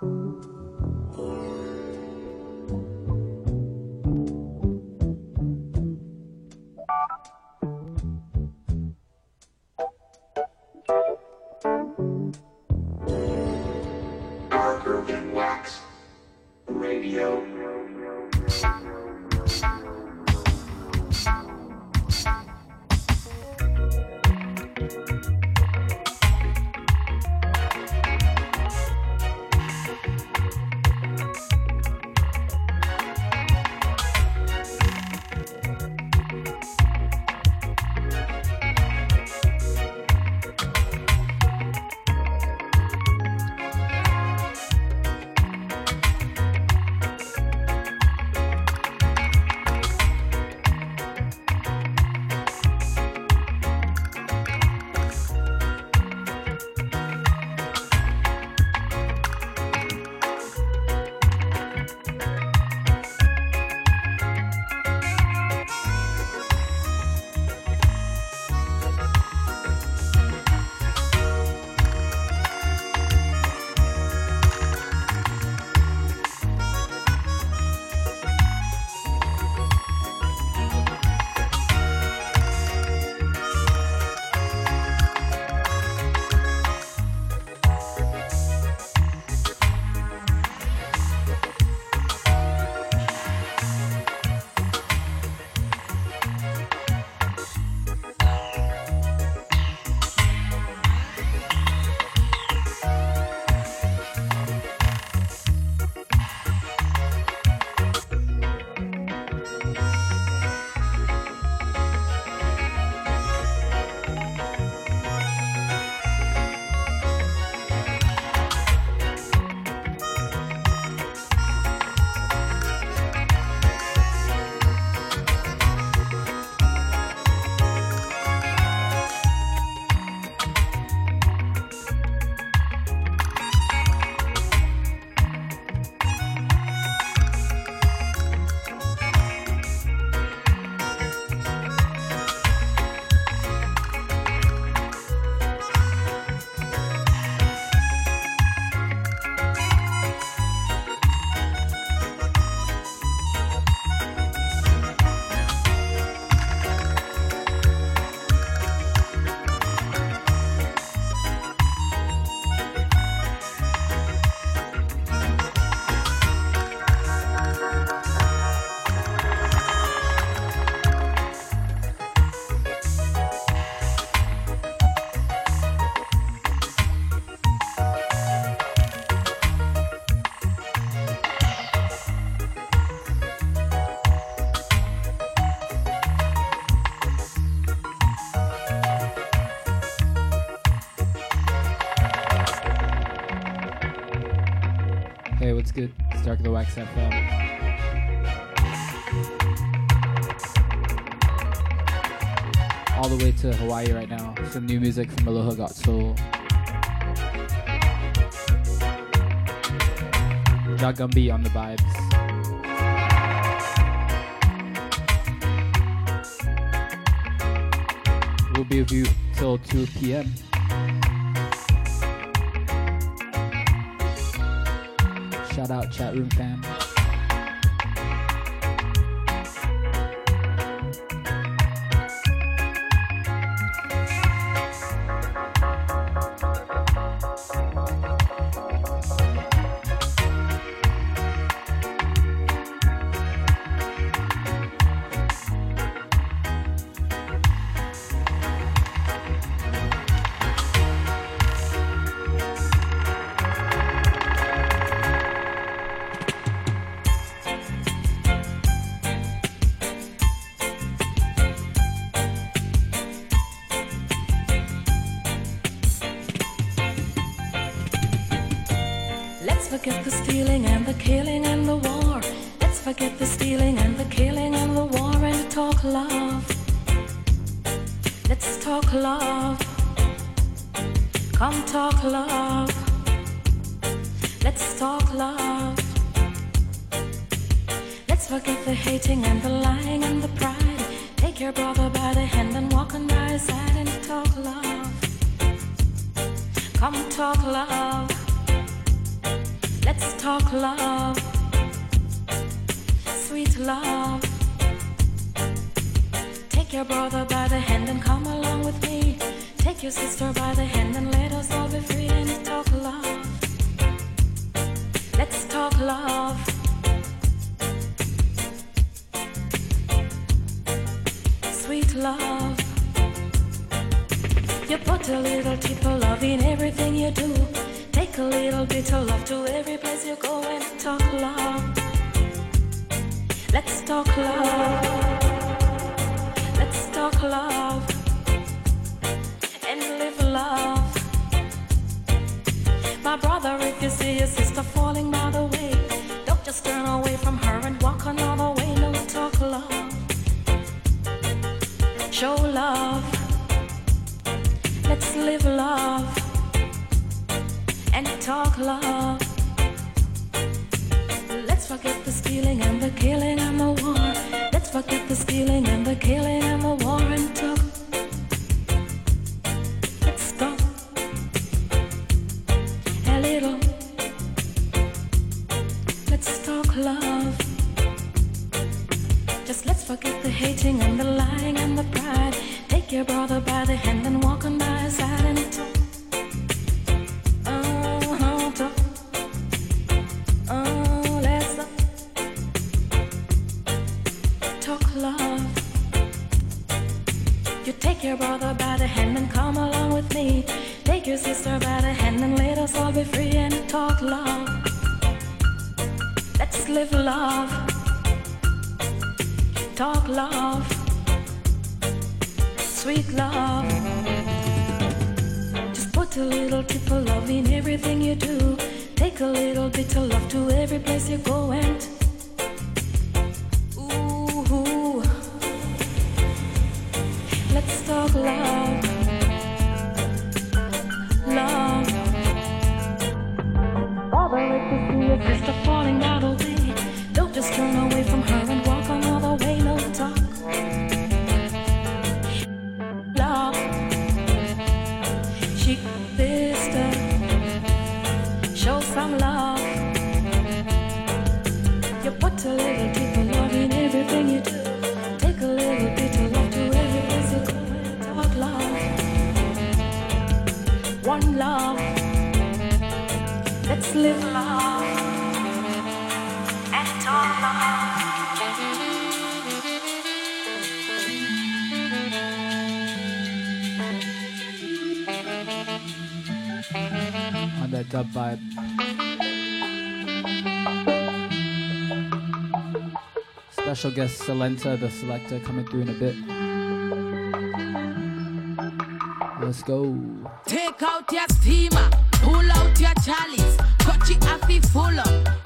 Dark of FM. All the way to Hawaii right now. Some new music from Aloha Got Soul. Jagumbi on the vibes. We'll be with you till 2 p.m. Shout out chat room fam. club vibe. Special guest Salenta, the selector, coming through in a bit. Let's go. Take out your steamer, pull out your chalice, got your affy full up.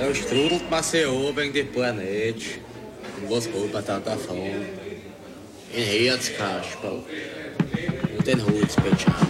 Não, Strudel Maceió bem de planete. Duas boas batata fome. Em Rias Caspal. Und den Holzbildschirm.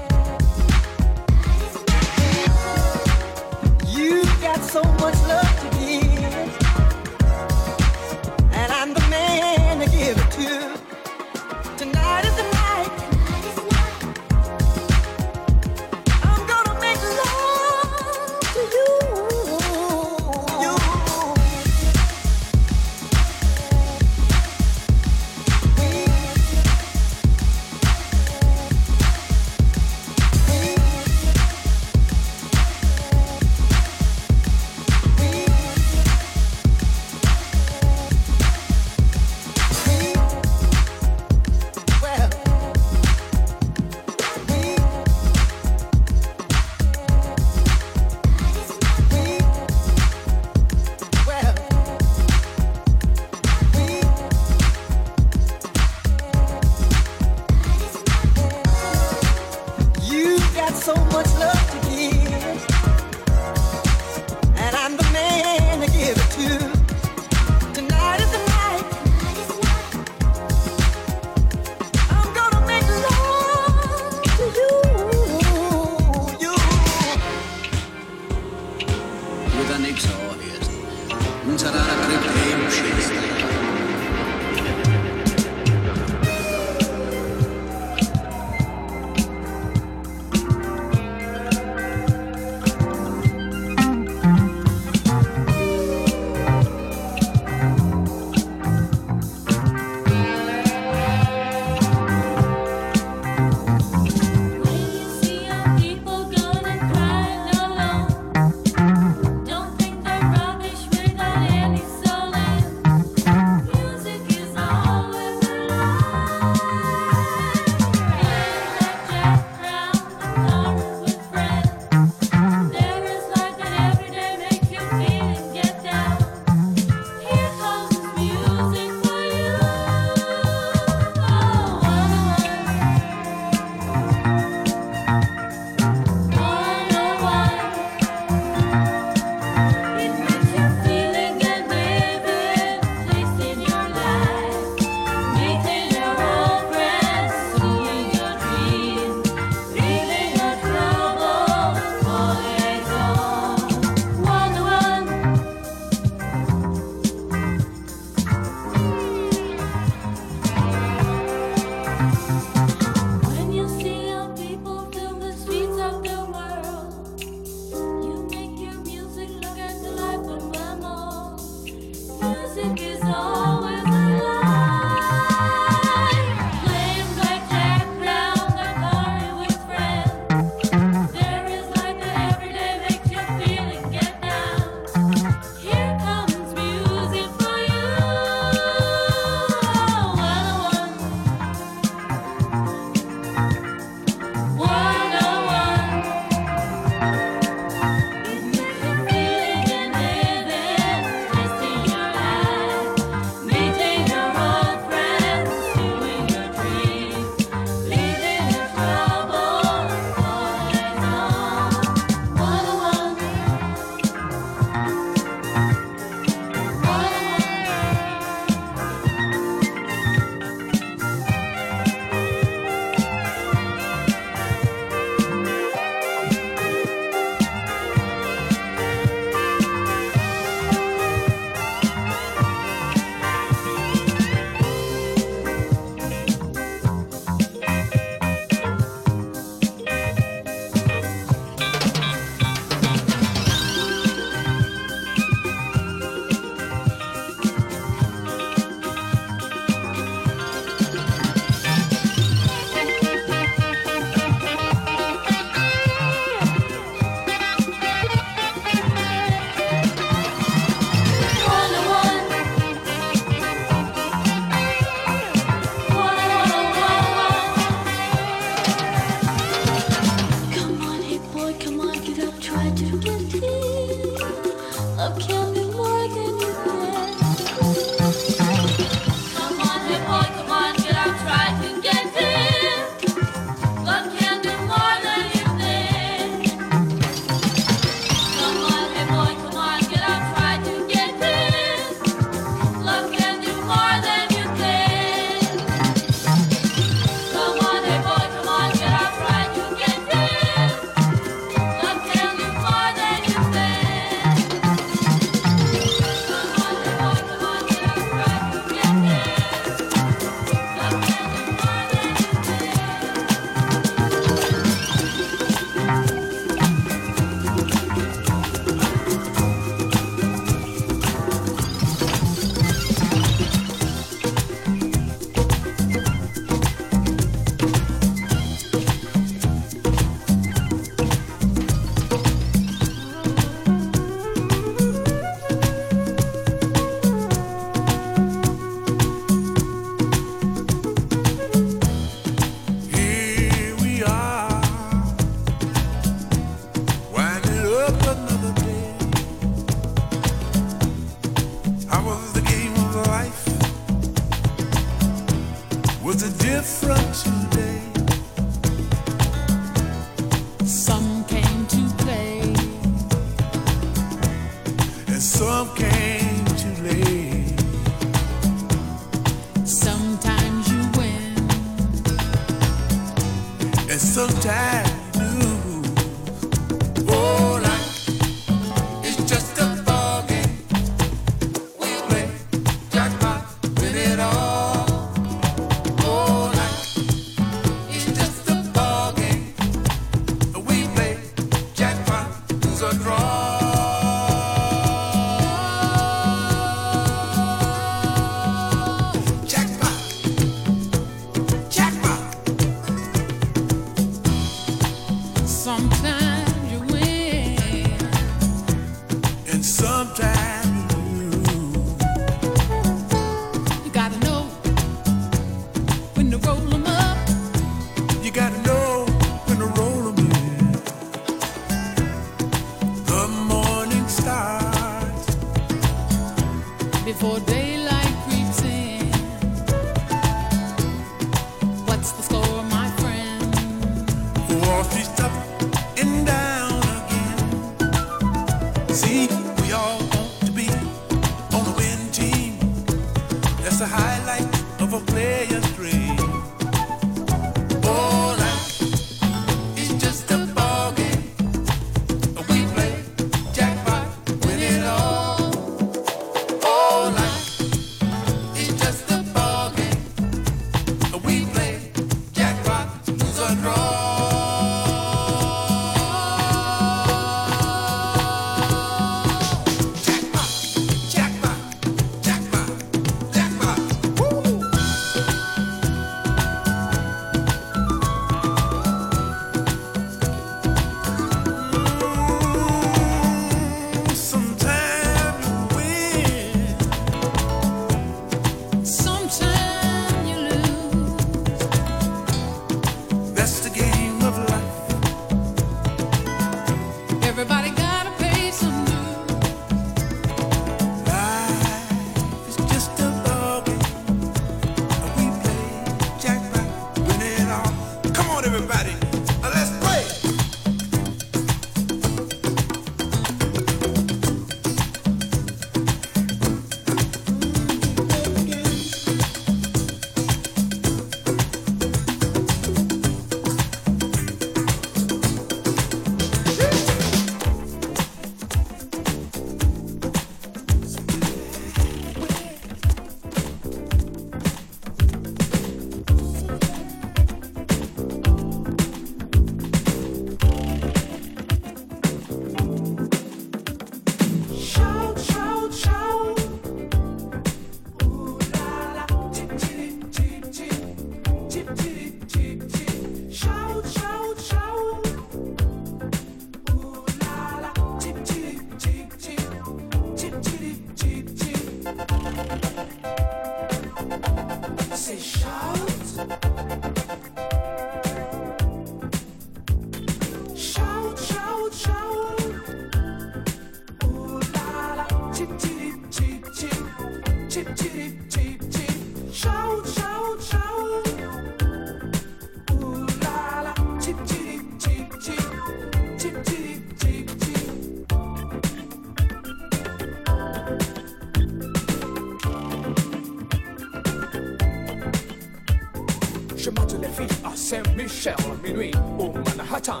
Saint-Michel, minuit au Manhattan.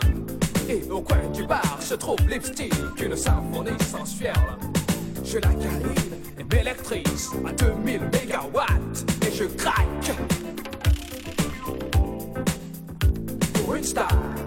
Et au coin du bar se trouve Lipstick, une symphonie sensuelle. Je la câline et m'électrise à 2000 mégawatts et je craque. Pour une star.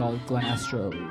called Glenn Astro.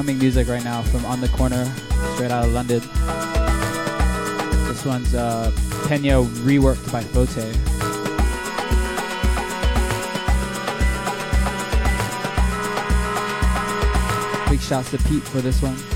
Forthcoming music right now from On the Corner, straight out of London. This one's uh, Pena reworked by Fote. Big shouts to Pete for this one.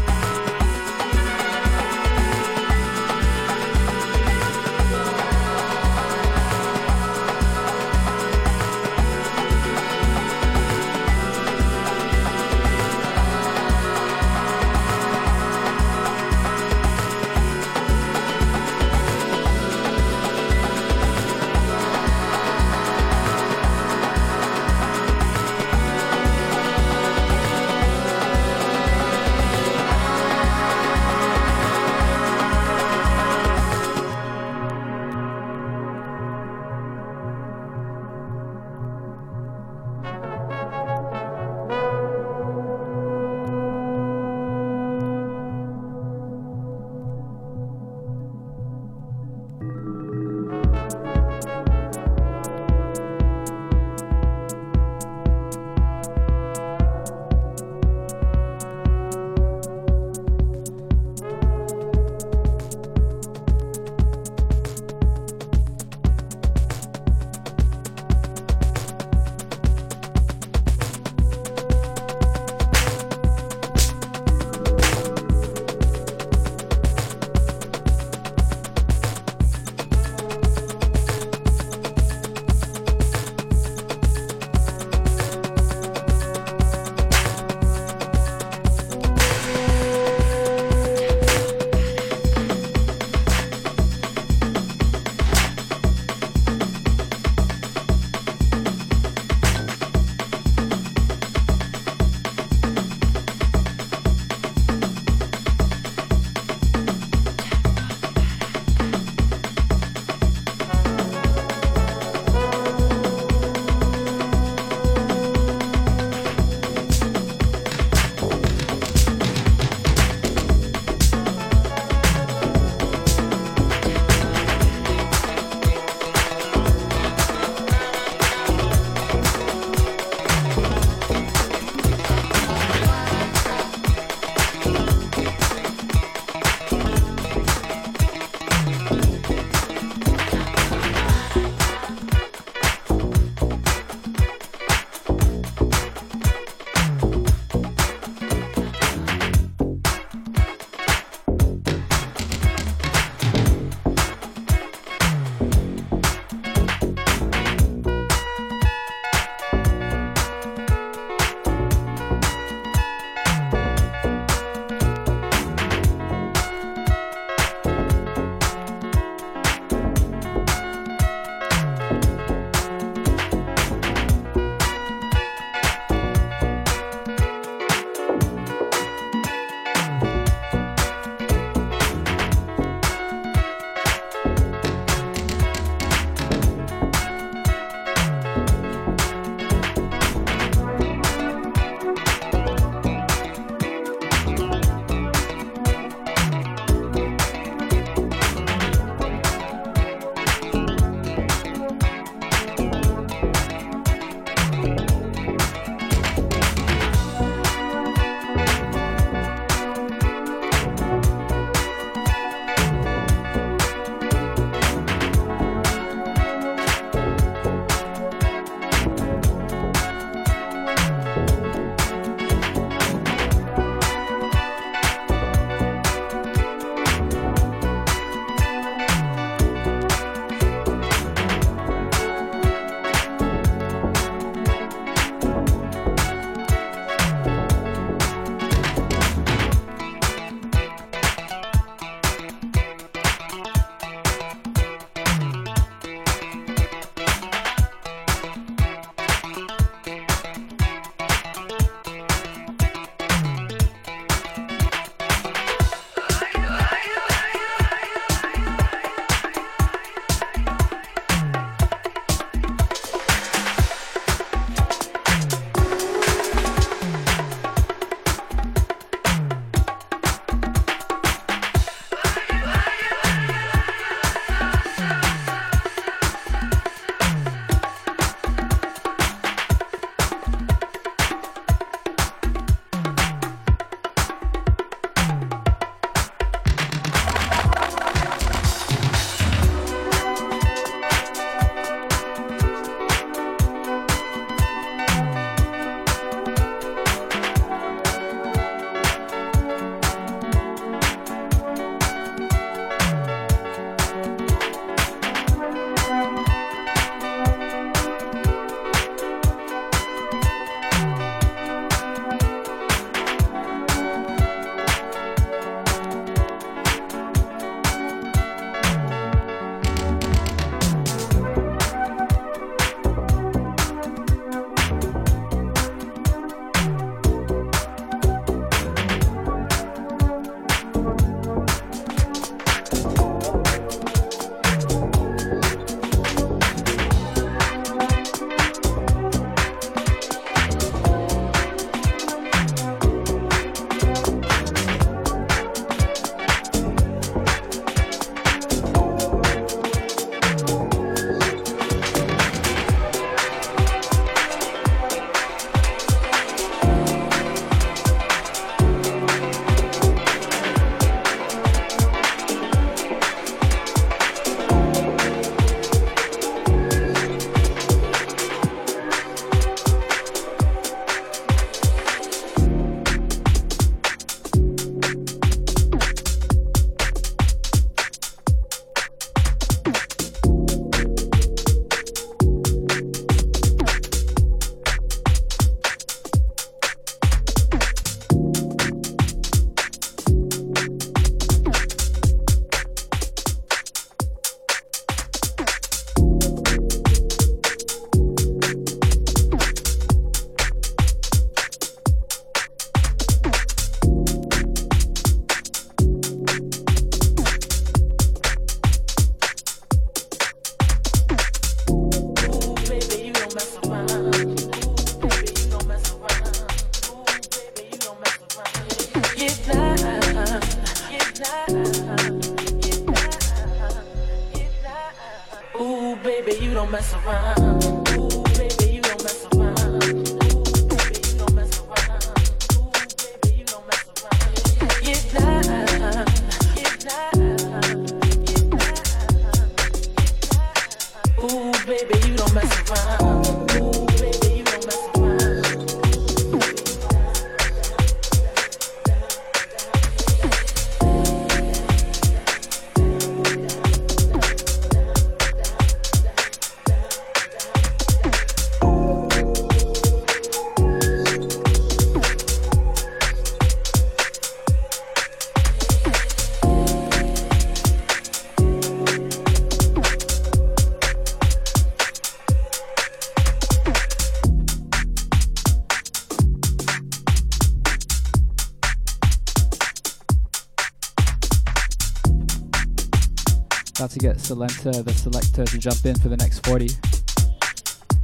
Salenta, the Selecta, to jump in for the next 40.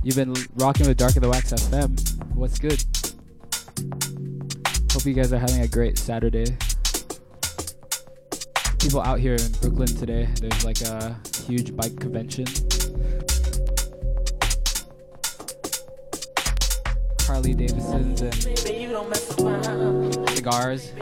You've been rocking with Dark of the Wax FM. What's good? Hope you guys are having a great Saturday. People out here in Brooklyn today, there's like a huge bike convention. Harley Davidsons and cigars.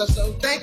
I'm so Thank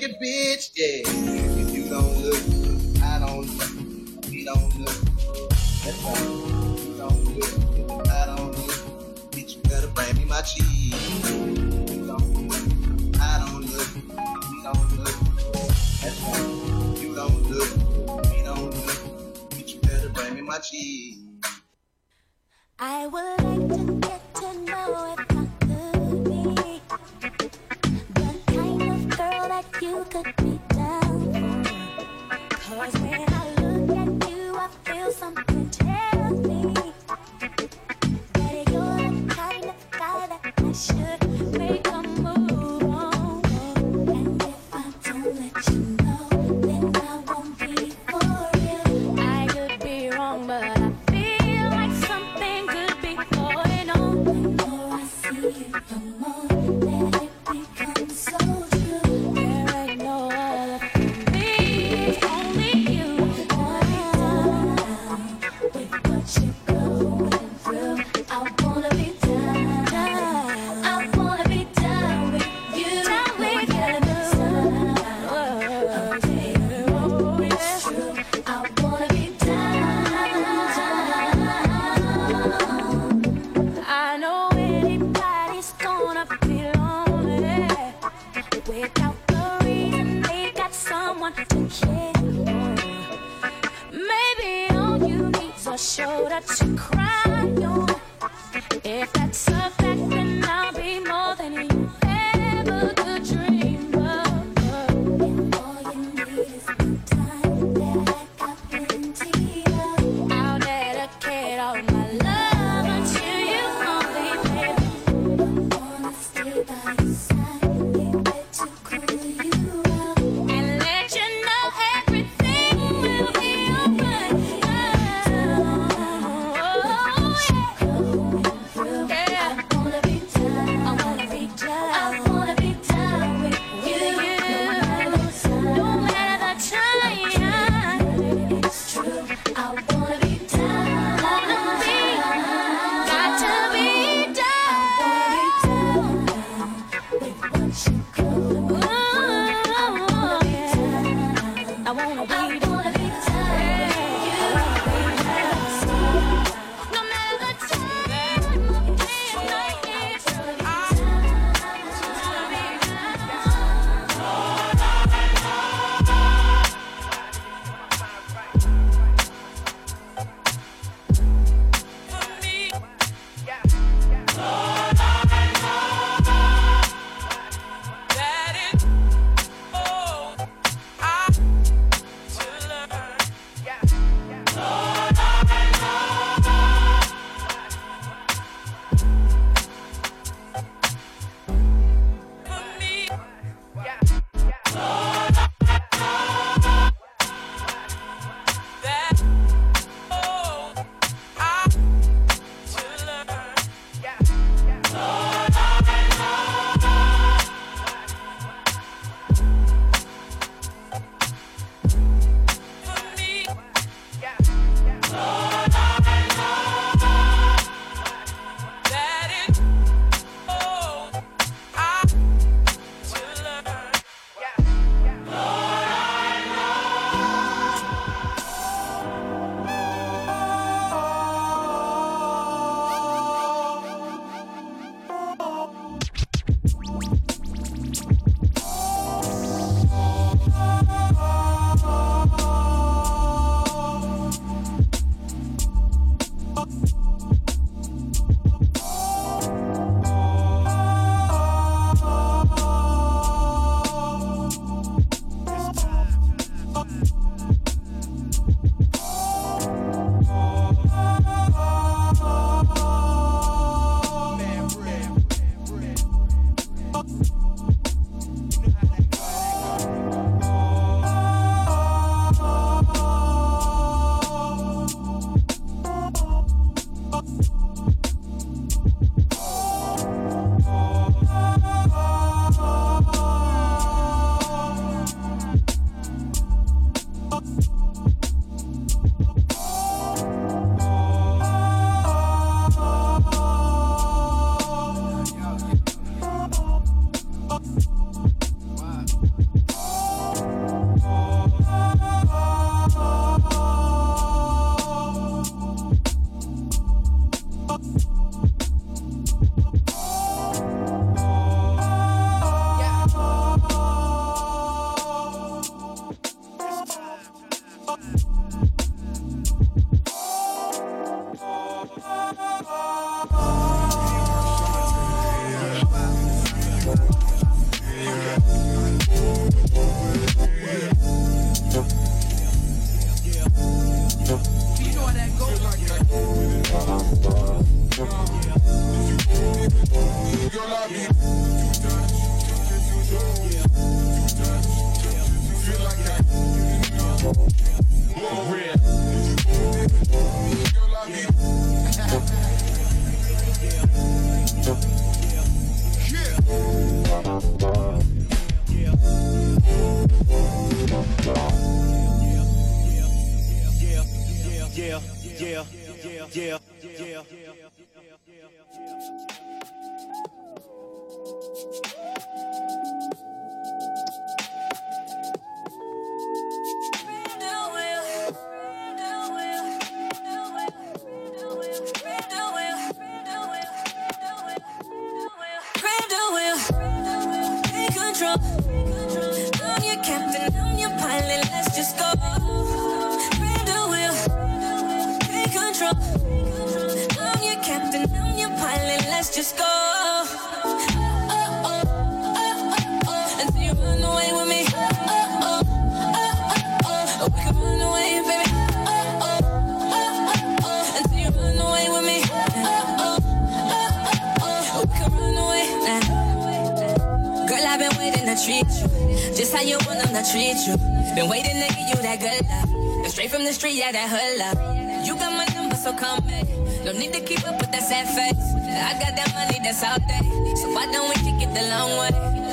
that hood You got my number, so come back. No need to keep up with that sad face. I got that money, that's all day. So why don't we kick it the long way?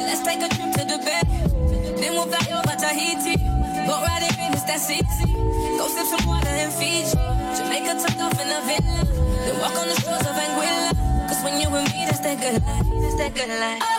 Let's take a trip to the beach, Then we'll fly over Tahiti. Boat riding Venus, that city. Go sip some water in Fiji. Jamaica took off in a villa. Then walk on the shores of Anguilla. Cause when you and me, that's that good life. That's that good life. Oh.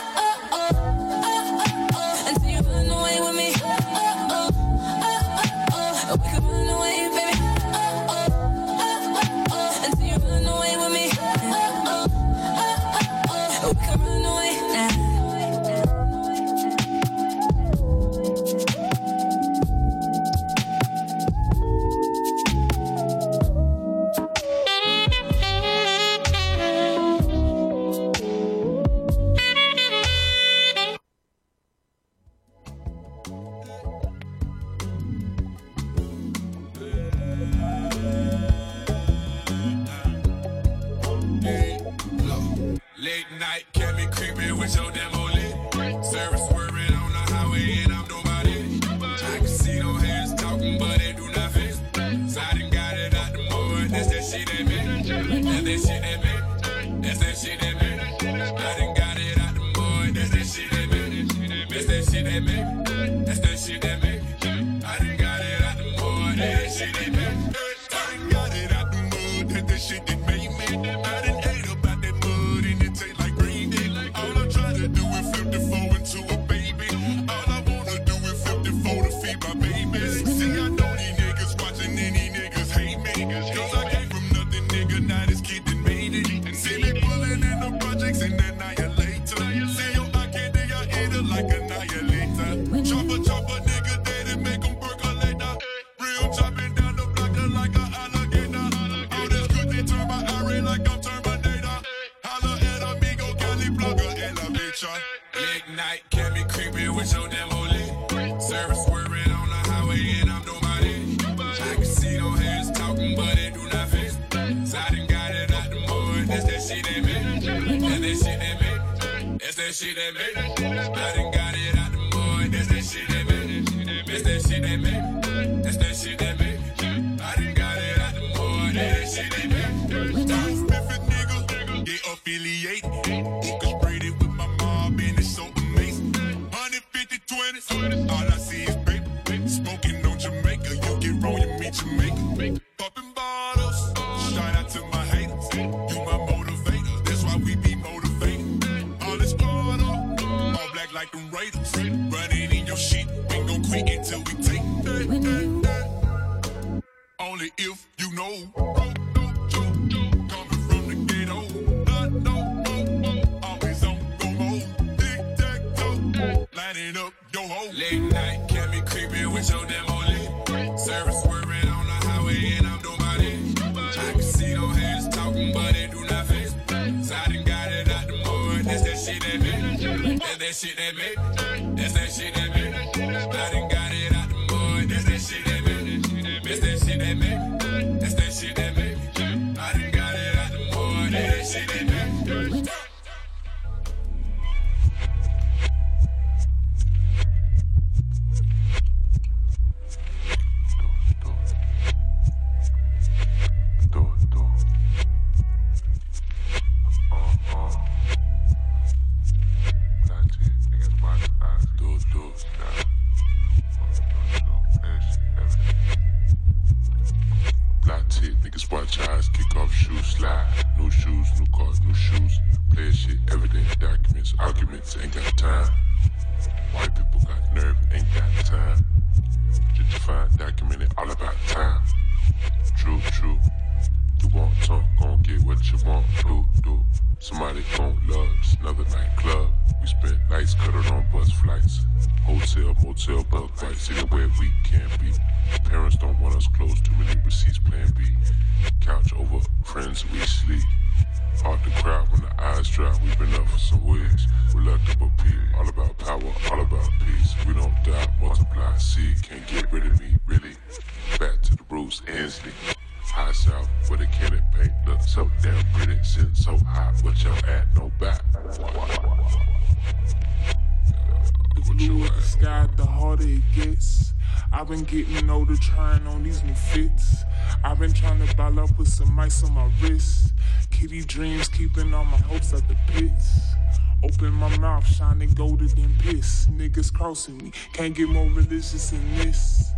shit that made it. I done got it out the mud. That's that shit that made it. That's that shit that made it. That's that shit that made it. I done got it out the mud. That's that shit that made it. Stop sniffing, nigga. They affiliate. ice on my wrist. Kitty dreams, keeping all my hopes at the pits. Open my mouth, shining golden than piss. Niggas crossing me, can't get more religious than this.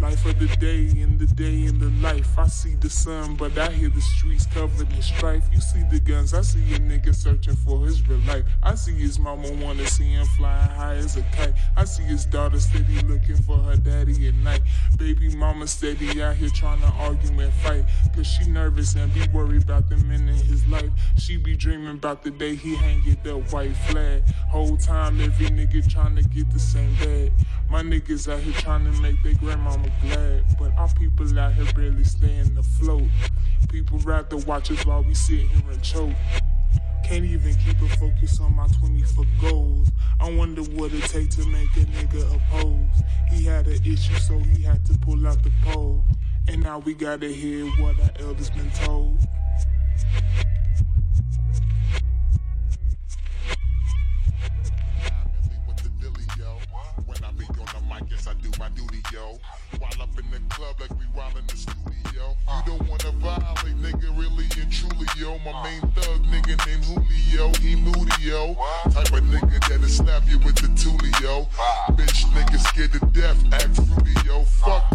Life of the day and the day and the life. I see the sun, but I hear the streets covered in strife. You see the guns, I see a nigga searching for his real life. I see his mama wanna see him flying high as a kite. I see his daughter steady looking for her daddy at night. Baby mama steady out here trying to argue and fight. Cause she nervous and be worried about the men in his life. She be dreaming about the day he hanging the white flag. Whole time every nigga trying to get the same bag. My niggas out here trying to make their grandmama blood, but our people out here barely staying afloat. People rather watch us while we sit here and choke. Can't even keep a focus on my 20 for goals. I wonder what it takes to make a nigga oppose. He had an issue, so he had to pull out the pole. And now we gotta hear what our elders been told. do my duty, yo. While up in the club like we while in the studio. You don't wanna violate, nigga, really and truly, yo. My main thug, nigga named Julio, he moody, yo. Type of nigga that'll snap you with the tulio. Bitch, nigga scared to death, act fruity, yo. Fuck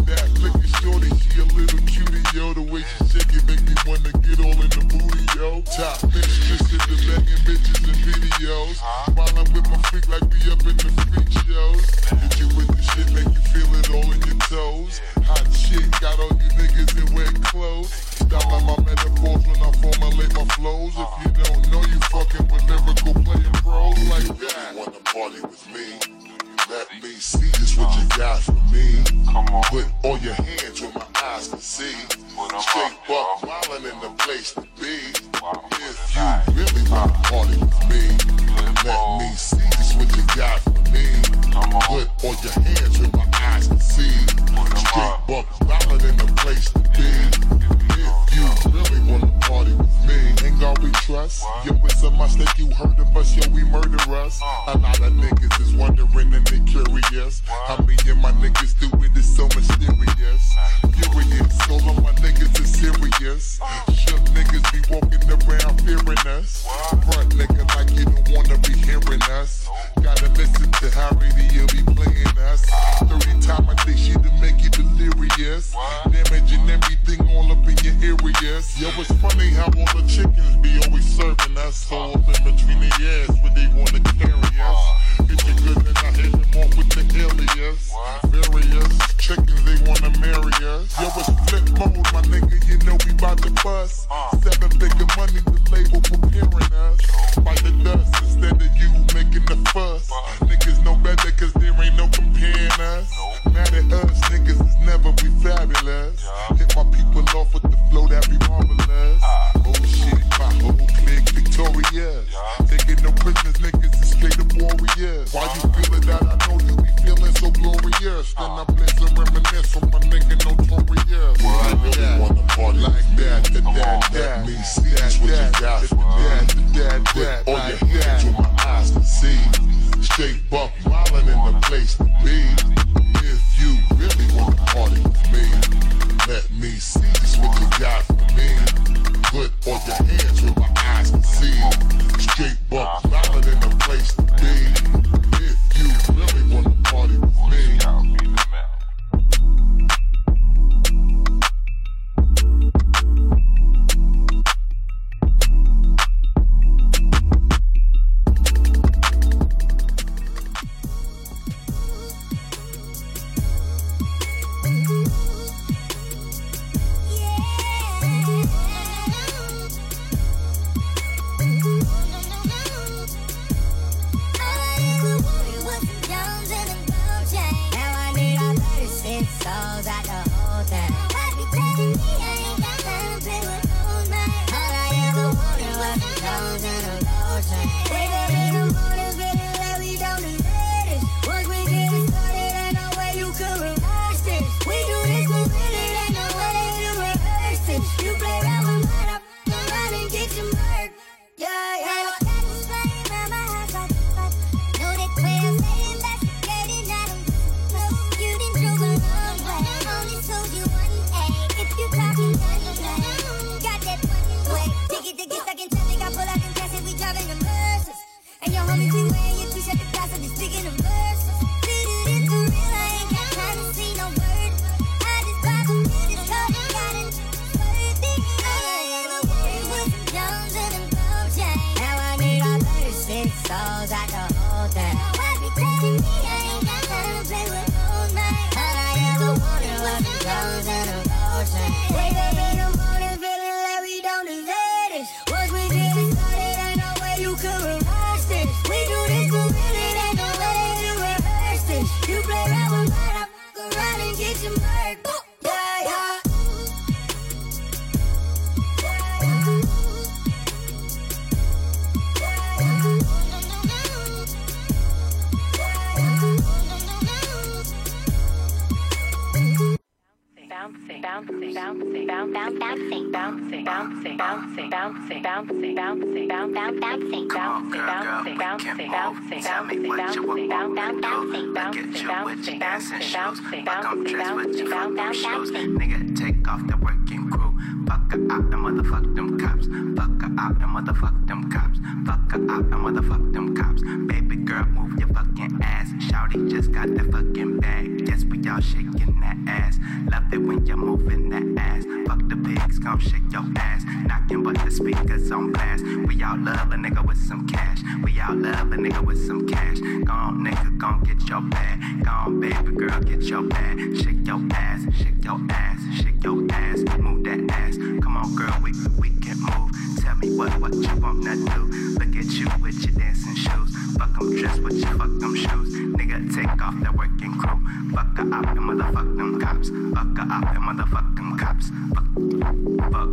shoes. Like I'm dressed with fucking shoes. Nigga, take off the working crew. Fuck out and motherfuck them cops. Fuck out and motherfuck them cops. Fuck out and motherfuck them cops. Baby girl, move your fucking ass. Shouty just got the fucking bag. Yes, we all shaking that ass. Love it when you're moving that ass. Fuck the pigs, come shake your ass. Knocking but the speakers on blast. We all love a nigga with some cash. We all love a nigga with some cash. Gone nigga, gon' get your bag. Gone baby girl, get your bag. Shake your ass, shake your ass, shake your ass. Move that ass. Come on, girl, we we can move. Tell me what what you wanna do. Look at you with your dancing shoes. Fuck them dressed with your fuck them shoes. Nigga, take off that working crew. Fuck her out and motherfuck them cops. Fuck her out and motherfuck them cops. Fuck, fuck.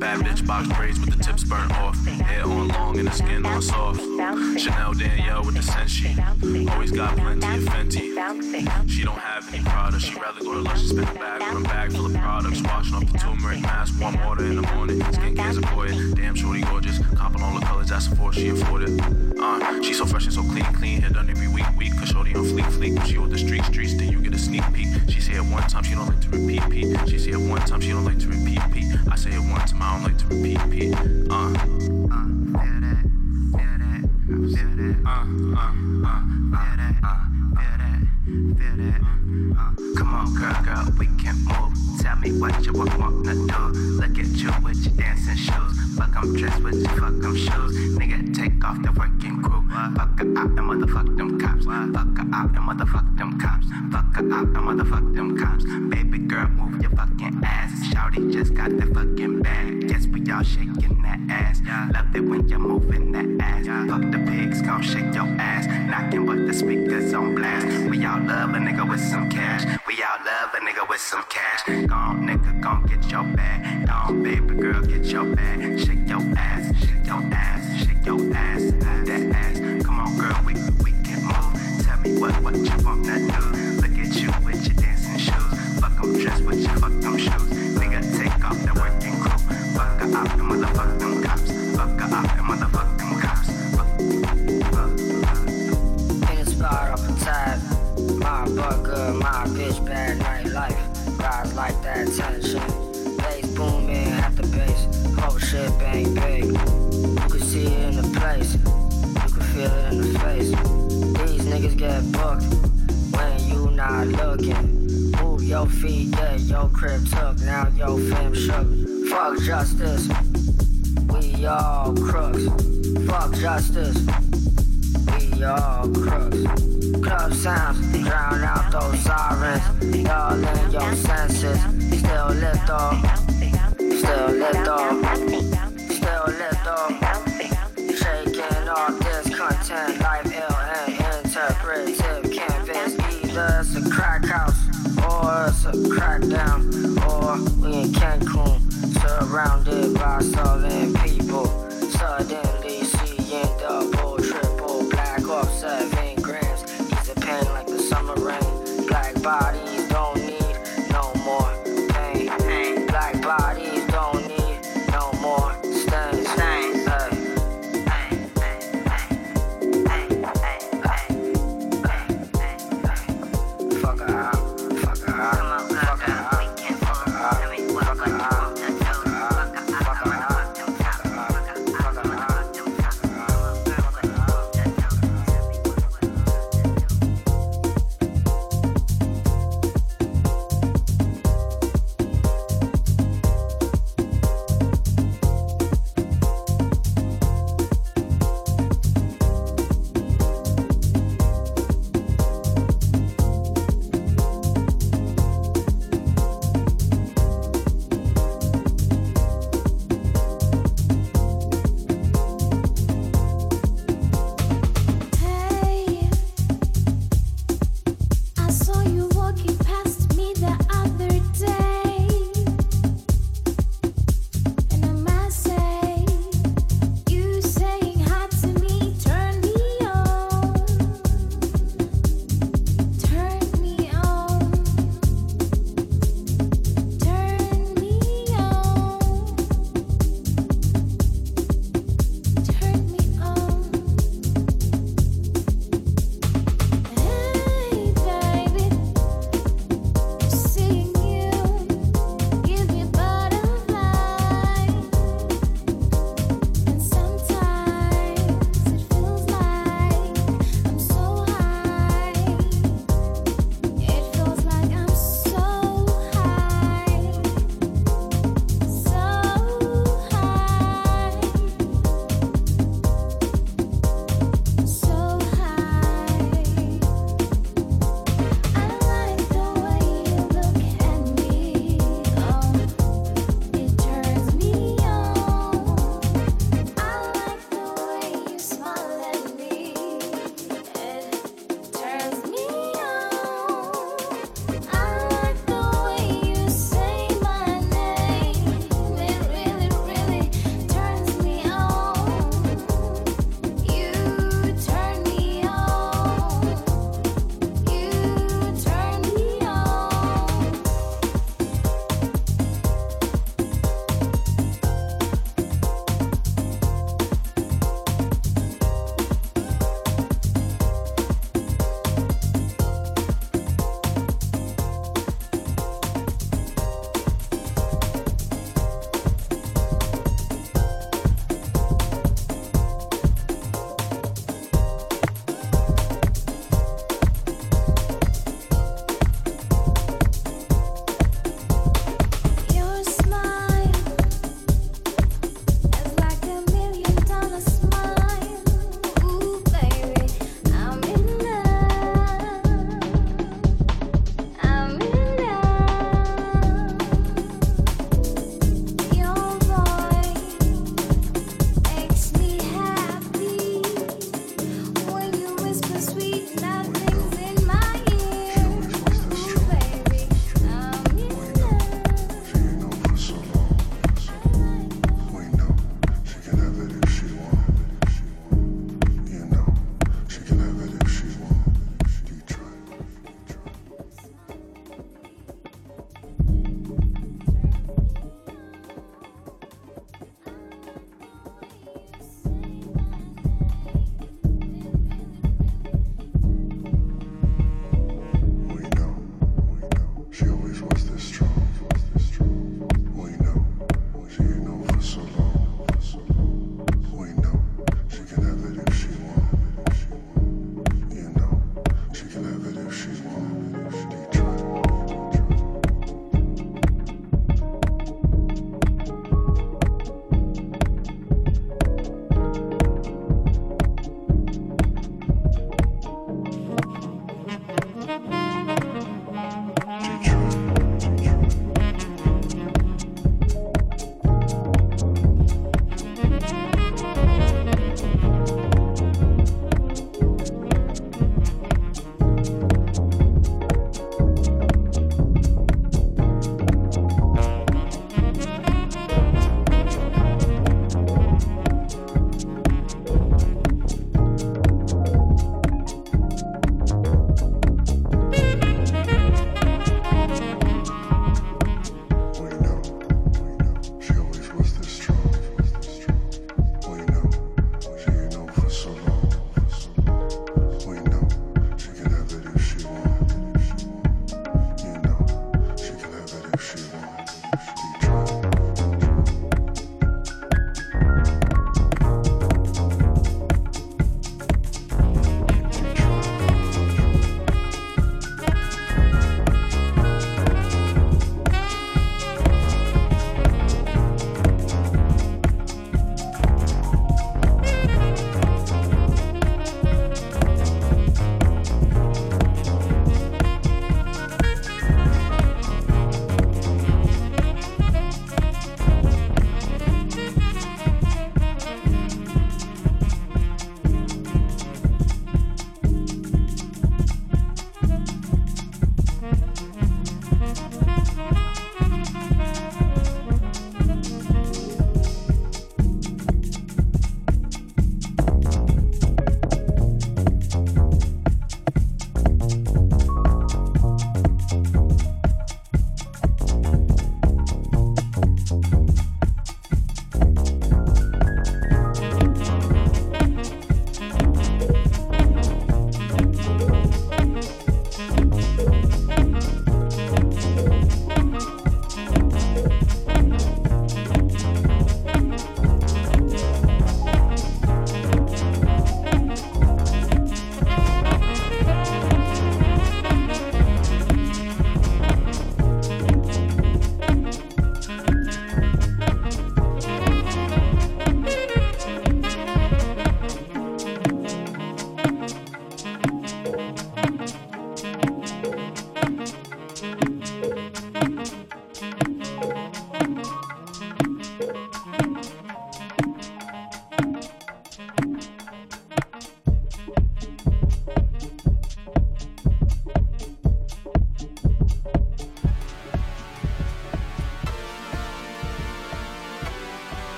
Bad bitch box braids with the tips burnt off. Hair on long and the skin on soft. Chanel Danielle with the Senshi. Always got plenty of Fenty. She don't have any products. She'd rather go to lunch and spend a bag on a bag full of products. Washing off the turmeric mask, warm water in the morning. Skincare's a boy. Damn, shorty gorgeous. Copping all the colors, that's for she afforded. Uh, she so fresh and so clean, clean. Hair done every week, week. Cause shorty on fleek, fleek. She with the street, streets, then you get a sneak peek. She say it one time, she don't like to repeat, peat. She say it one time, she don't like to repeat, peat. I say it one time, I don't like to repeat, peat. Uh. Uh, Come on, girl, girl, we can move. Tell me what you want, to do. Look at you with your dancing shoes. Fuck, I'm dressed with your fuck them shoes. Nigga, take off the working crew. Fuck her out and motherfuck them cops. Fuck her out and motherfuck them cops. Fuck her out and motherfuck them cops. Baby girl, move your fucking ass. Shouty just got the fucking bag. Yes, we all shaking that ass. Love it when you're moving that ass. Fuck the pigs, come shake your ass. Knocking but the speakers on blast. We all love a nigga with some cash. We all love a nigga with some cash. Gone nigga, gon' get your bag. Gone baby girl, get your bag. Shake your ass, shake your ass, shake your ass. That ass. Come on, girl, we we can move. Tell me what what you wanna do. Look at you with your dancing shoes. Fuck Fuck 'em dress with your fuck fuck 'em shoes. Nigga, take off the working crew. Fuck her out and motherfuck them cops. Fuck her out Butt good, my bitch bad nightlife. Rise like that tension. Bass booming at the base. Whole shit bang big. You can see it in the place. You can feel it in the face. These niggas get booked when you not looking. Move your feet, yeah, your crib took. Now your fam shook. Fuck justice. We all crooks. Fuck justice. We all crooks. Club sounds drown out those sirens. Y'all in your senses. Still lit though. Still lit though. Still lit though. Shaking off this content. Life ill and interpretive canvas. Either it's a crack house or it's a crack down. Or we in Cancun. Surrounded by southern people. Suddenly seeing double, triple, black off seven grams. Easy pain like the summer rain. Black bodies don't need no more pain. Black bodies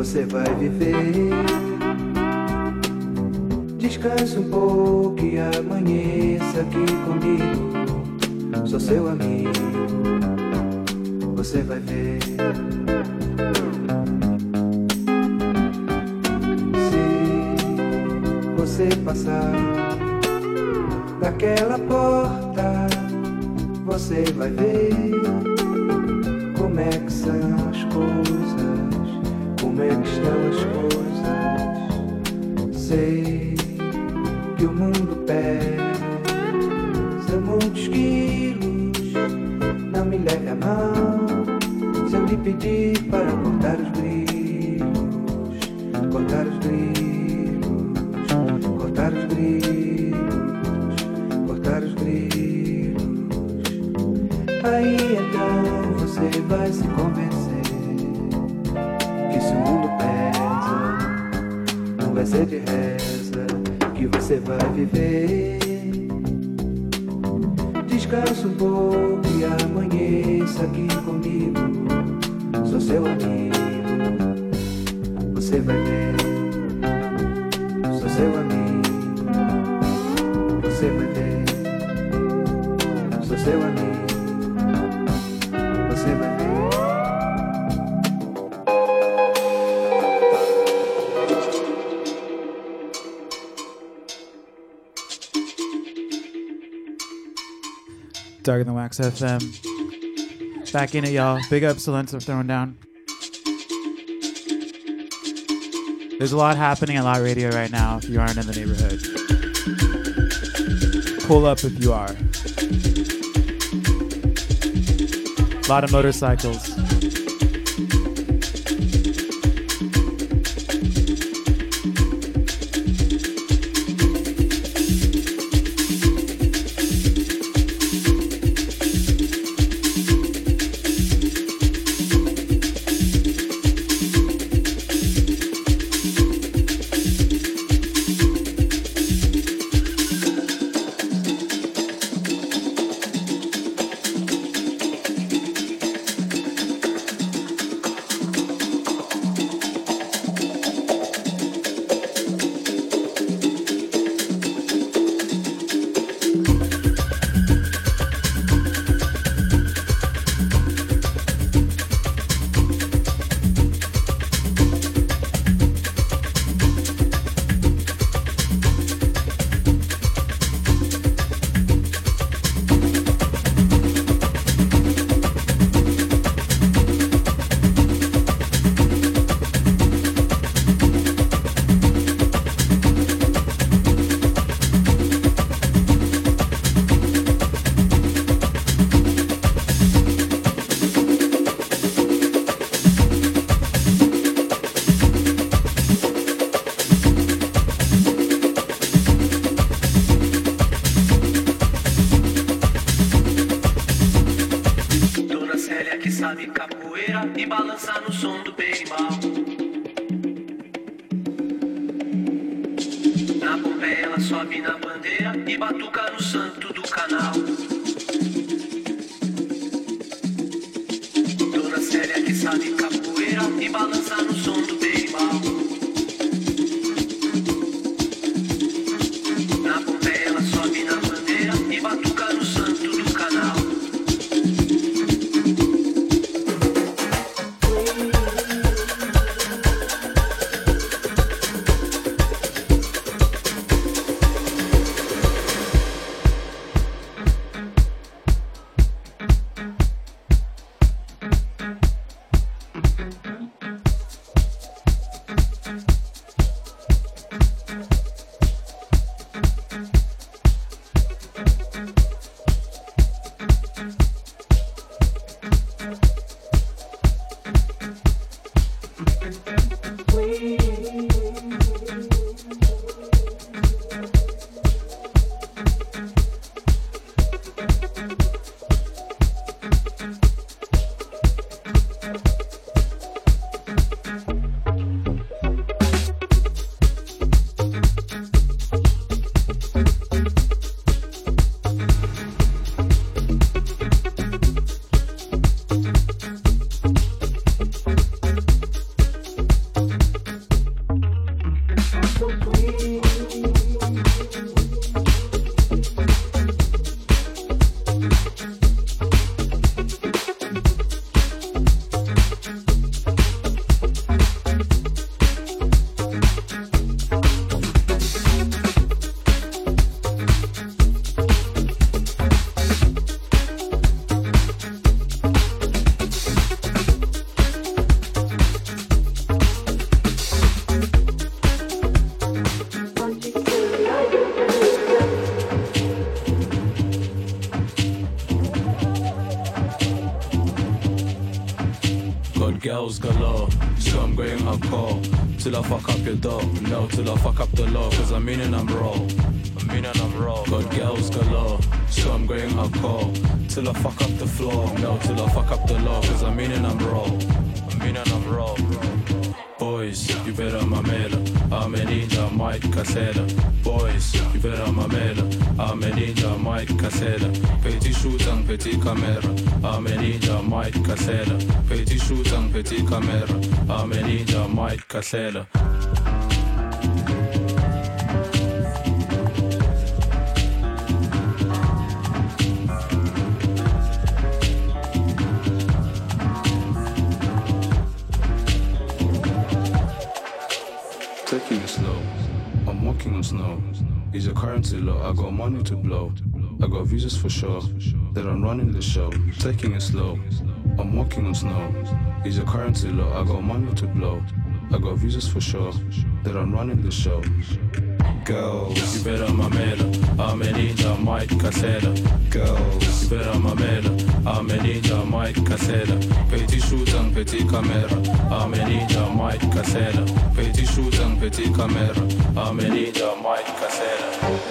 você vai viver. Descanse um pouco e amanheça aqui comigo. Sou seu amigo, você vai ver. Se você passar daquela porta, você vai ver Than FM. Back in it, y'all. Big up of Throwing Down. There's a lot happening at Lot Radio right now if you aren't in the neighborhood. Pull up if you are. A lot of motorcycles. Célia girls galore, so I'm going hardcore. Till I fuck up your dog, no, till I fuck up the law. Cause I'm meaning I'm raw, I'm meaning I'm raw. Good girls galore, so I'm going hardcore. Till I fuck up the floor, no, till I fuck up the law. Cause I'm meaning I'm raw, I'm meaning I'm raw. Boys, you better mamela I'm a ninja, Mike Casella Boys, you better mamela. I'm a ninja, Mike Casella Petit shooting, petit camera. I'm a ninja, Mike Casella Petit shooter, petit camera. I'm a ninja, Mike Casella walking on. Is low? I got money to blow. I got visas for sure. that I'm running the show, taking it slow. I'm walking on snow. Is your currency low? I got money to blow. I got visas for sure that I'm running the show. Girls, you better mamela, ameninja Mike Casella. Girls, you better mamela, ameninja Mike Casella. Petit shoot and petit camera, ameninja Mike Casella. Petit shoot and petit camera, ameninja Mike Casella.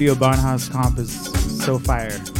Studio Barnhouse comp is so fire.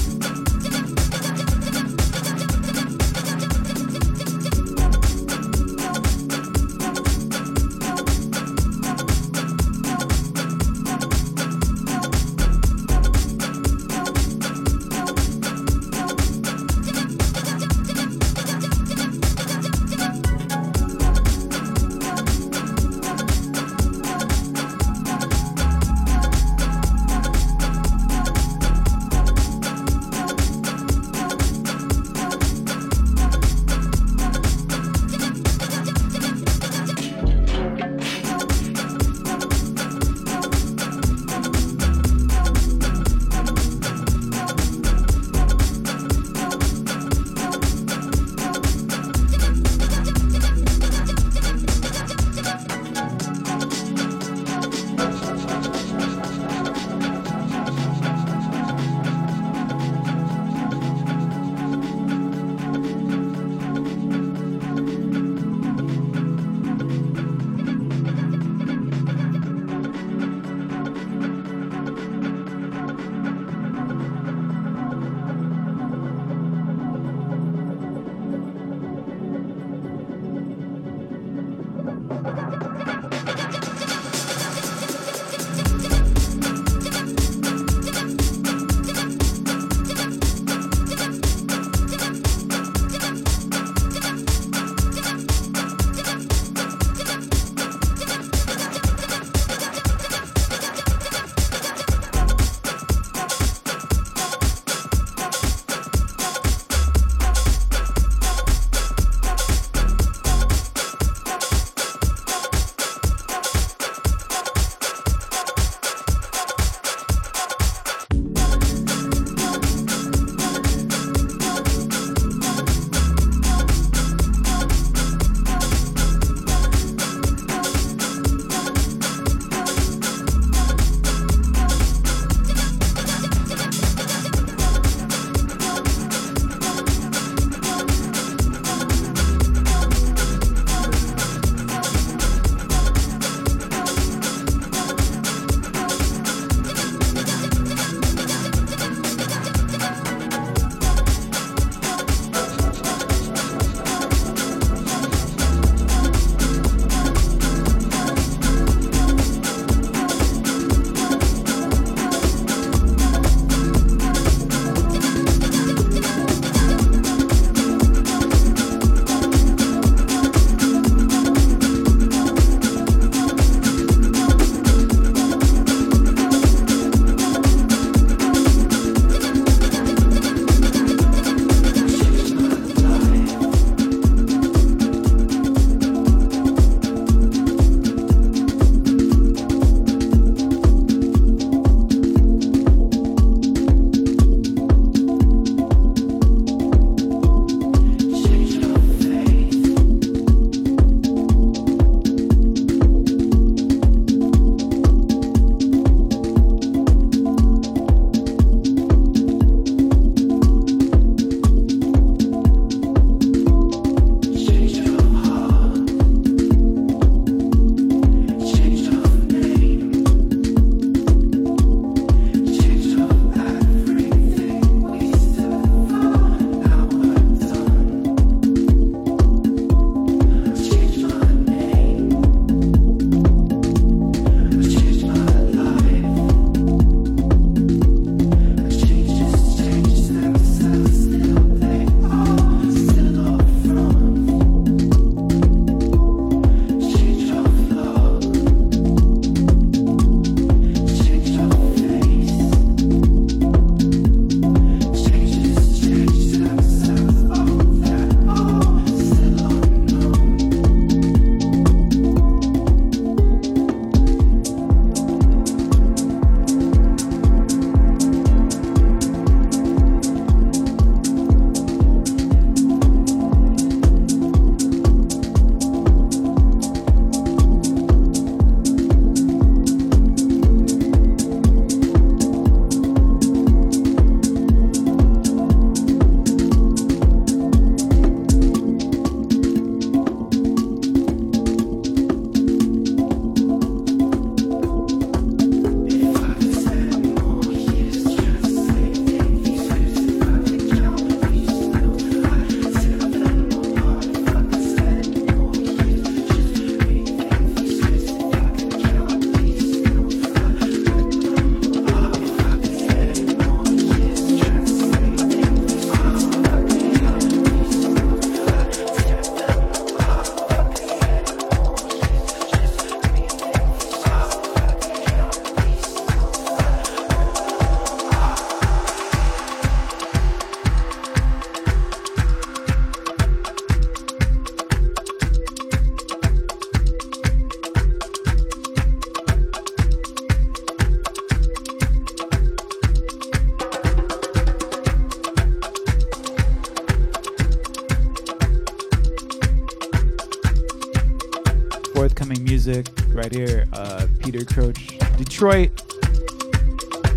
Right here. Uh, Peter Croach, Detroit,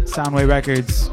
Soundway Records.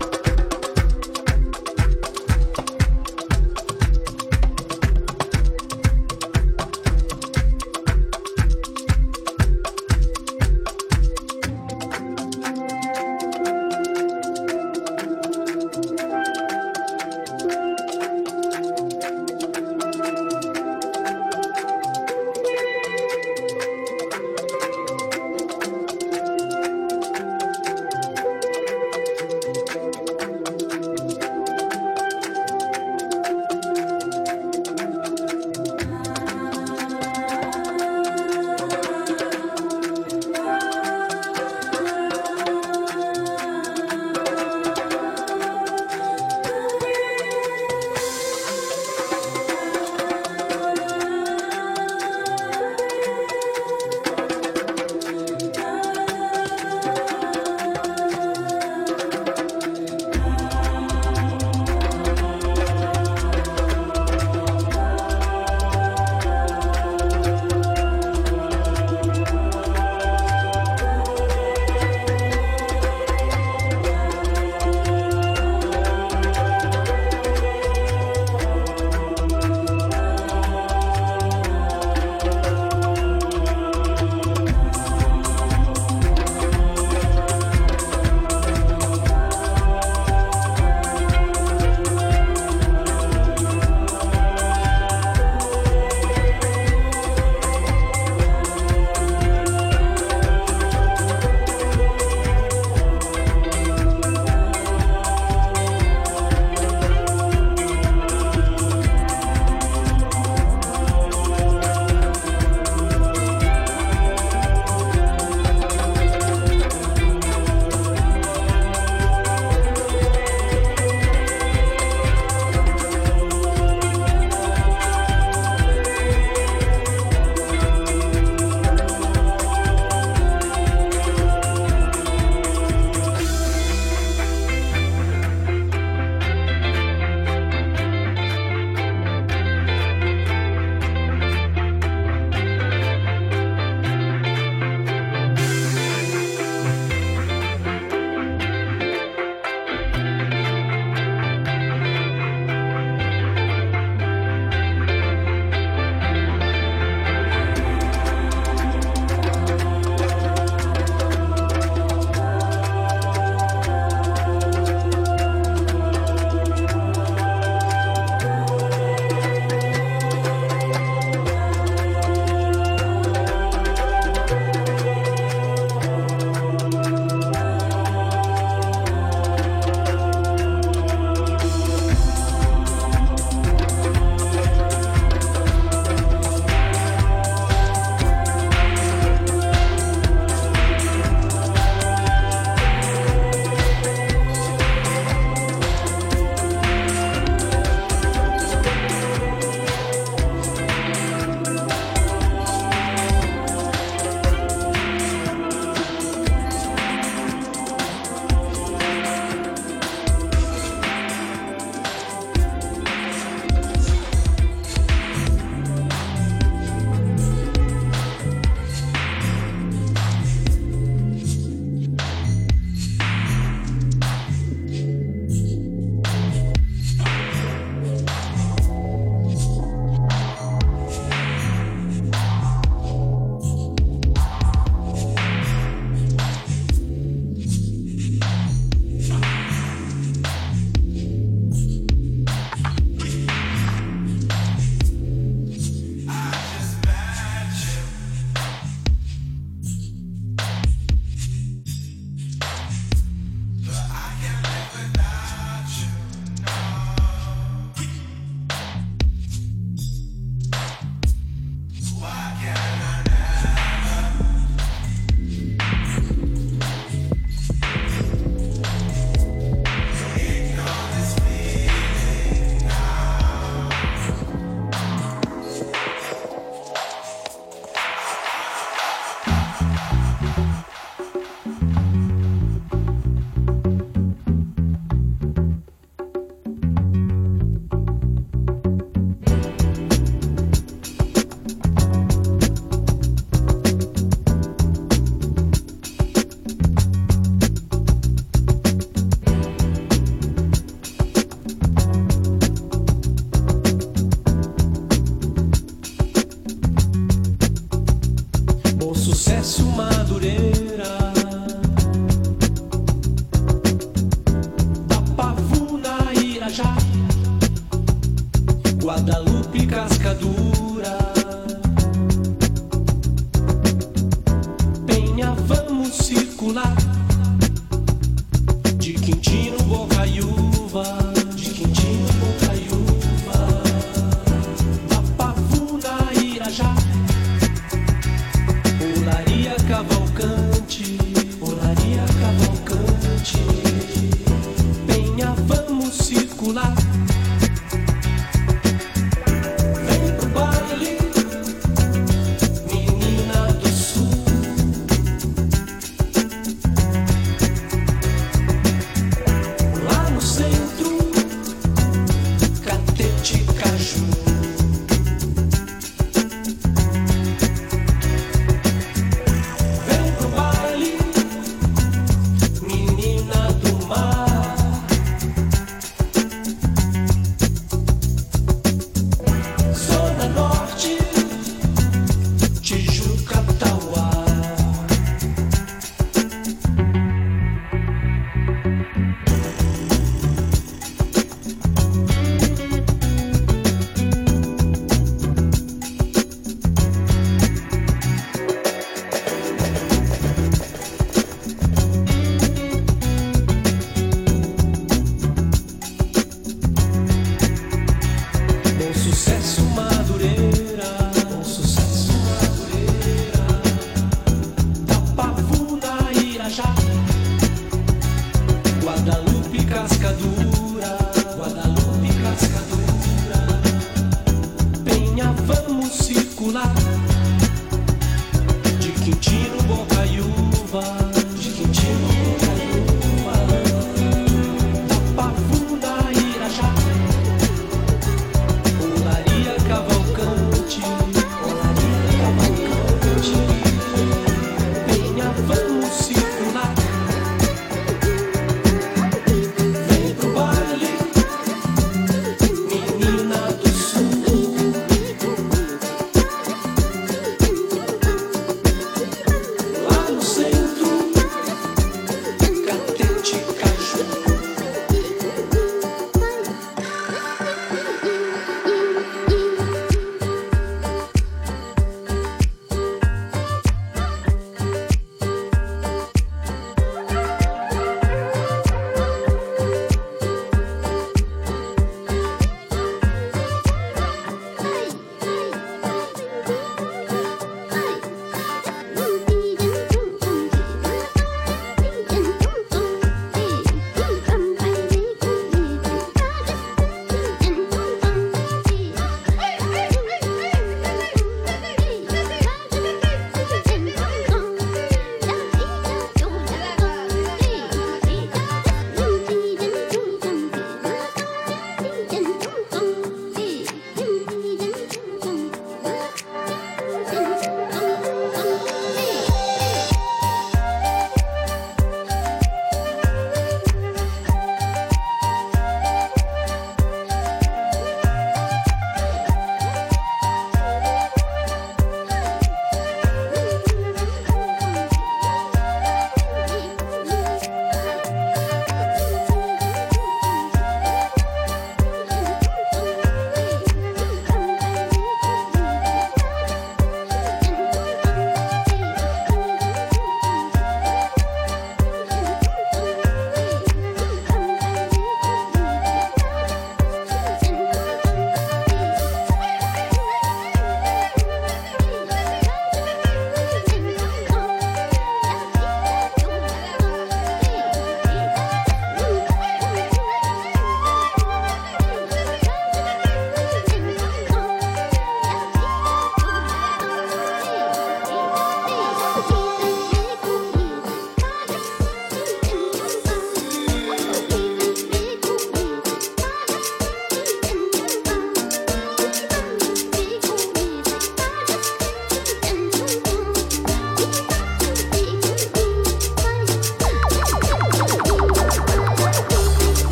que tira o bocaiúva.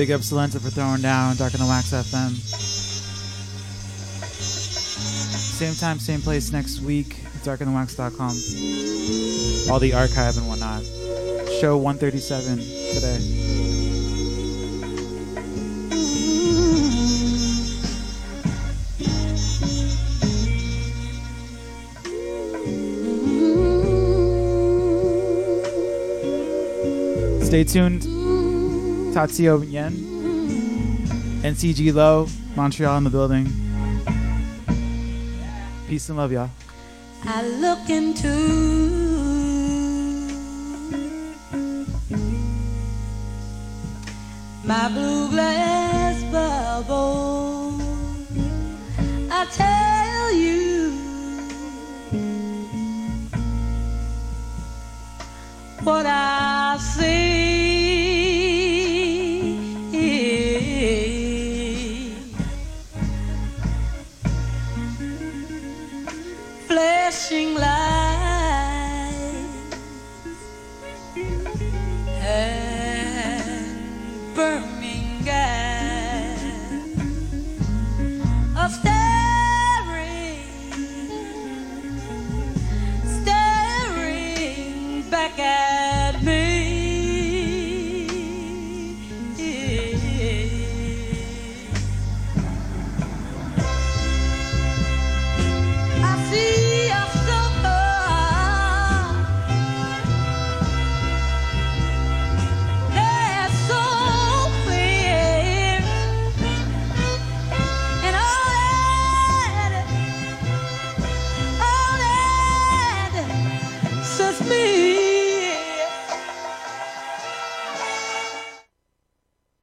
Big up Silenza for throwing down Dark in the Wax FM. Same time, same place next week. Darkinthewax.com. All the archive and whatnot. Show 137 today. Stay tuned. Tatsuo Yen, NCG Low, Montreal in the building. Peace and love, y'all. I look into